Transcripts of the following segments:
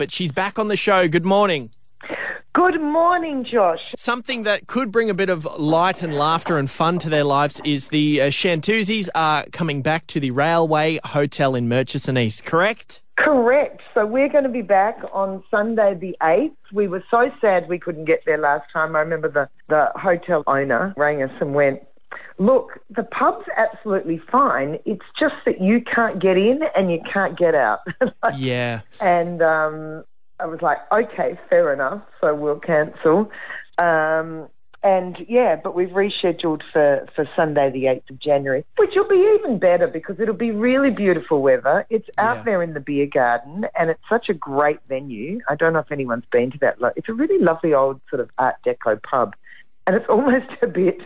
but she's back on the show. Good morning. Good morning, Josh. Something that could bring a bit of light and laughter and fun to their lives is the uh, Chantoozies are coming back to the Railway Hotel in Murchison East, correct? Correct. So we're going to be back on Sunday the 8th. We were so sad we couldn't get there last time. I remember the, the hotel owner rang us and went, Look, the pub's absolutely fine. It's just that you can't get in and you can't get out. Yeah. and um, I was like, okay, fair enough. So we'll cancel. Um, and yeah, but we've rescheduled for, for Sunday, the 8th of January, which will be even better because it'll be really beautiful weather. It's out Yeah. there in the beer garden and it's such a great venue. I don't know if anyone's been to that. It's a really lovely old sort of Art Deco pub. And it's almost a bit,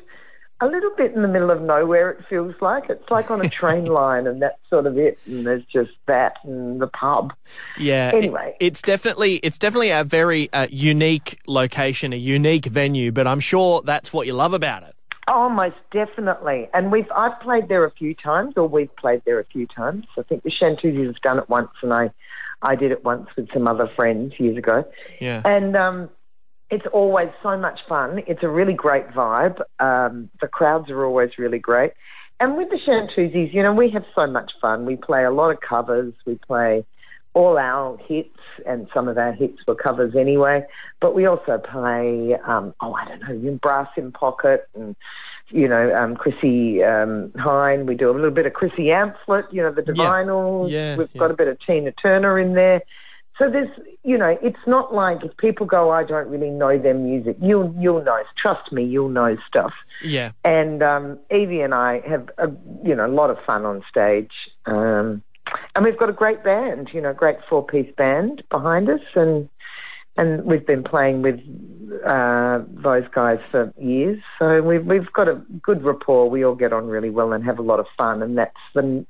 a little bit in the middle of nowhere, it feels like. It's like on a train line and that's sort of it. And there's just that and the pub. Yeah. it- Anyway. it's definitely it's definitely a very uh, unique location, a unique venue, but I'm sure that's what you love about it. Oh, most definitely. And we've I've played there a few times, or we've played there a few times. I think the Chantoozies have done it once, and I I did it once with some other friends years ago. Yeah. And um, it's always so much fun. It's a really great vibe. Um, the crowds are always really great. And with the Chantoozies, you know, we have so much fun. We play a lot of covers. We play all our hits, and some of our hits were covers anyway. But we also play, um, oh, I don't know, Brass in Pocket and, you know, um, Chrissy um, Hynde. We do a little bit of Chrissy Amphlett, you know, the Divinyls. Yeah, We've yeah. got a bit of Tina Turner in there. So there's, you know, it's not like if people go, I don't really know their music. You'll, you'll know. Trust me, you'll know stuff. Yeah. And um, Evie and I have, a, you know, a lot of fun on stage. Um, and we've got a great band, you know, a great four-piece band behind us, and and we've been playing with uh, those guys for years. So we've we've got a good rapport. We all get on really well and have a lot of fun, and that's the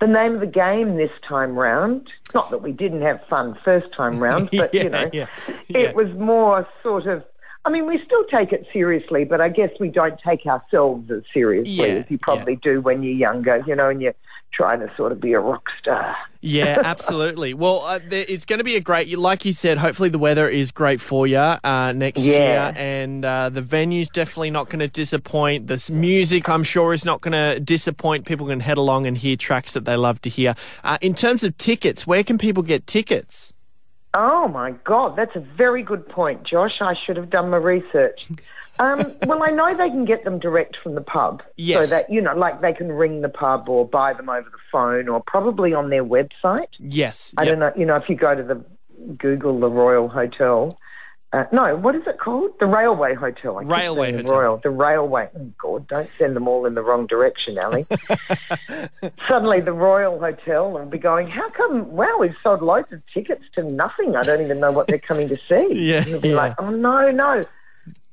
the name of the game this time round. Not that we didn't have fun first time round, but Yeah, you know, yeah, it was more sort of. I mean, we still take it seriously, but I guess we don't take ourselves as seriously Yeah, as you probably do when you're younger, you know, and you're trying to sort of be a rock star. Yeah, absolutely. Well, uh, there, it's going to be a great, like you said, hopefully the weather is great for you uh, next Yeah. year. And uh, the venue's definitely not going to disappoint. This music, I'm sure, is not going to disappoint. People can head along and hear tracks that they love to hear. Uh, in terms of tickets, where can people get tickets? Oh my God, that's a very good point, Josh. I should have done my research. Um, well, I know they can get them direct from the pub. Yes. So that, you know, like they can ring the pub or buy them over the phone or probably on their website. Yes. I yep. don't know, you know, if you go to the Google the Royal Hotel. Uh, no, what is it called? The Railway Hotel. I Railway Hotel. Royal. The Railway. Oh, God, don't send them all in the wrong direction, Ally. Suddenly, the Royal Hotel will be going, how come, wow, we've sold loads of tickets to nothing. I don't even know what they're coming to see. Yeah, And You'll be yeah. like, oh, no, no.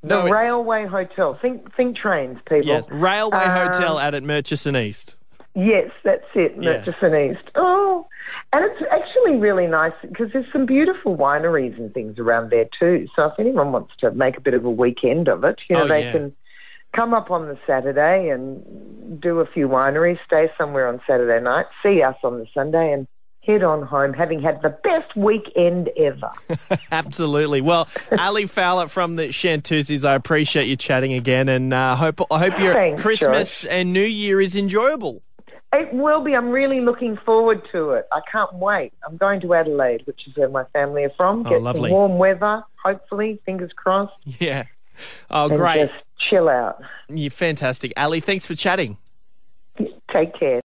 The No, Railway Hotel. Think, think trains, people. Yes. Railway Um, Hotel out at Murchison East. Yes, that's it, Yeah. Murchison East. Oh, and it's actually really nice because there's some beautiful wineries and things around there too. So if anyone wants to make a bit of a weekend of it, you know, Oh, they yeah. can come up on the Saturday and do a few wineries, stay somewhere on Saturday night, see us on the Sunday, and head on home having had the best weekend ever. Absolutely. Well, Ally Fowler from the Chantoozies, I appreciate you chatting again, and uh, hope I hope your Thanks, Christmas and New Year is enjoyable. It will be. I'm really looking forward to it. I can't wait. I'm going to Adelaide, which is where my family are from. Oh, Get lovely. some warm weather, hopefully, fingers crossed. Yeah. Oh, and great. just chill out. You're fantastic. Ally, thanks for chatting. Take care.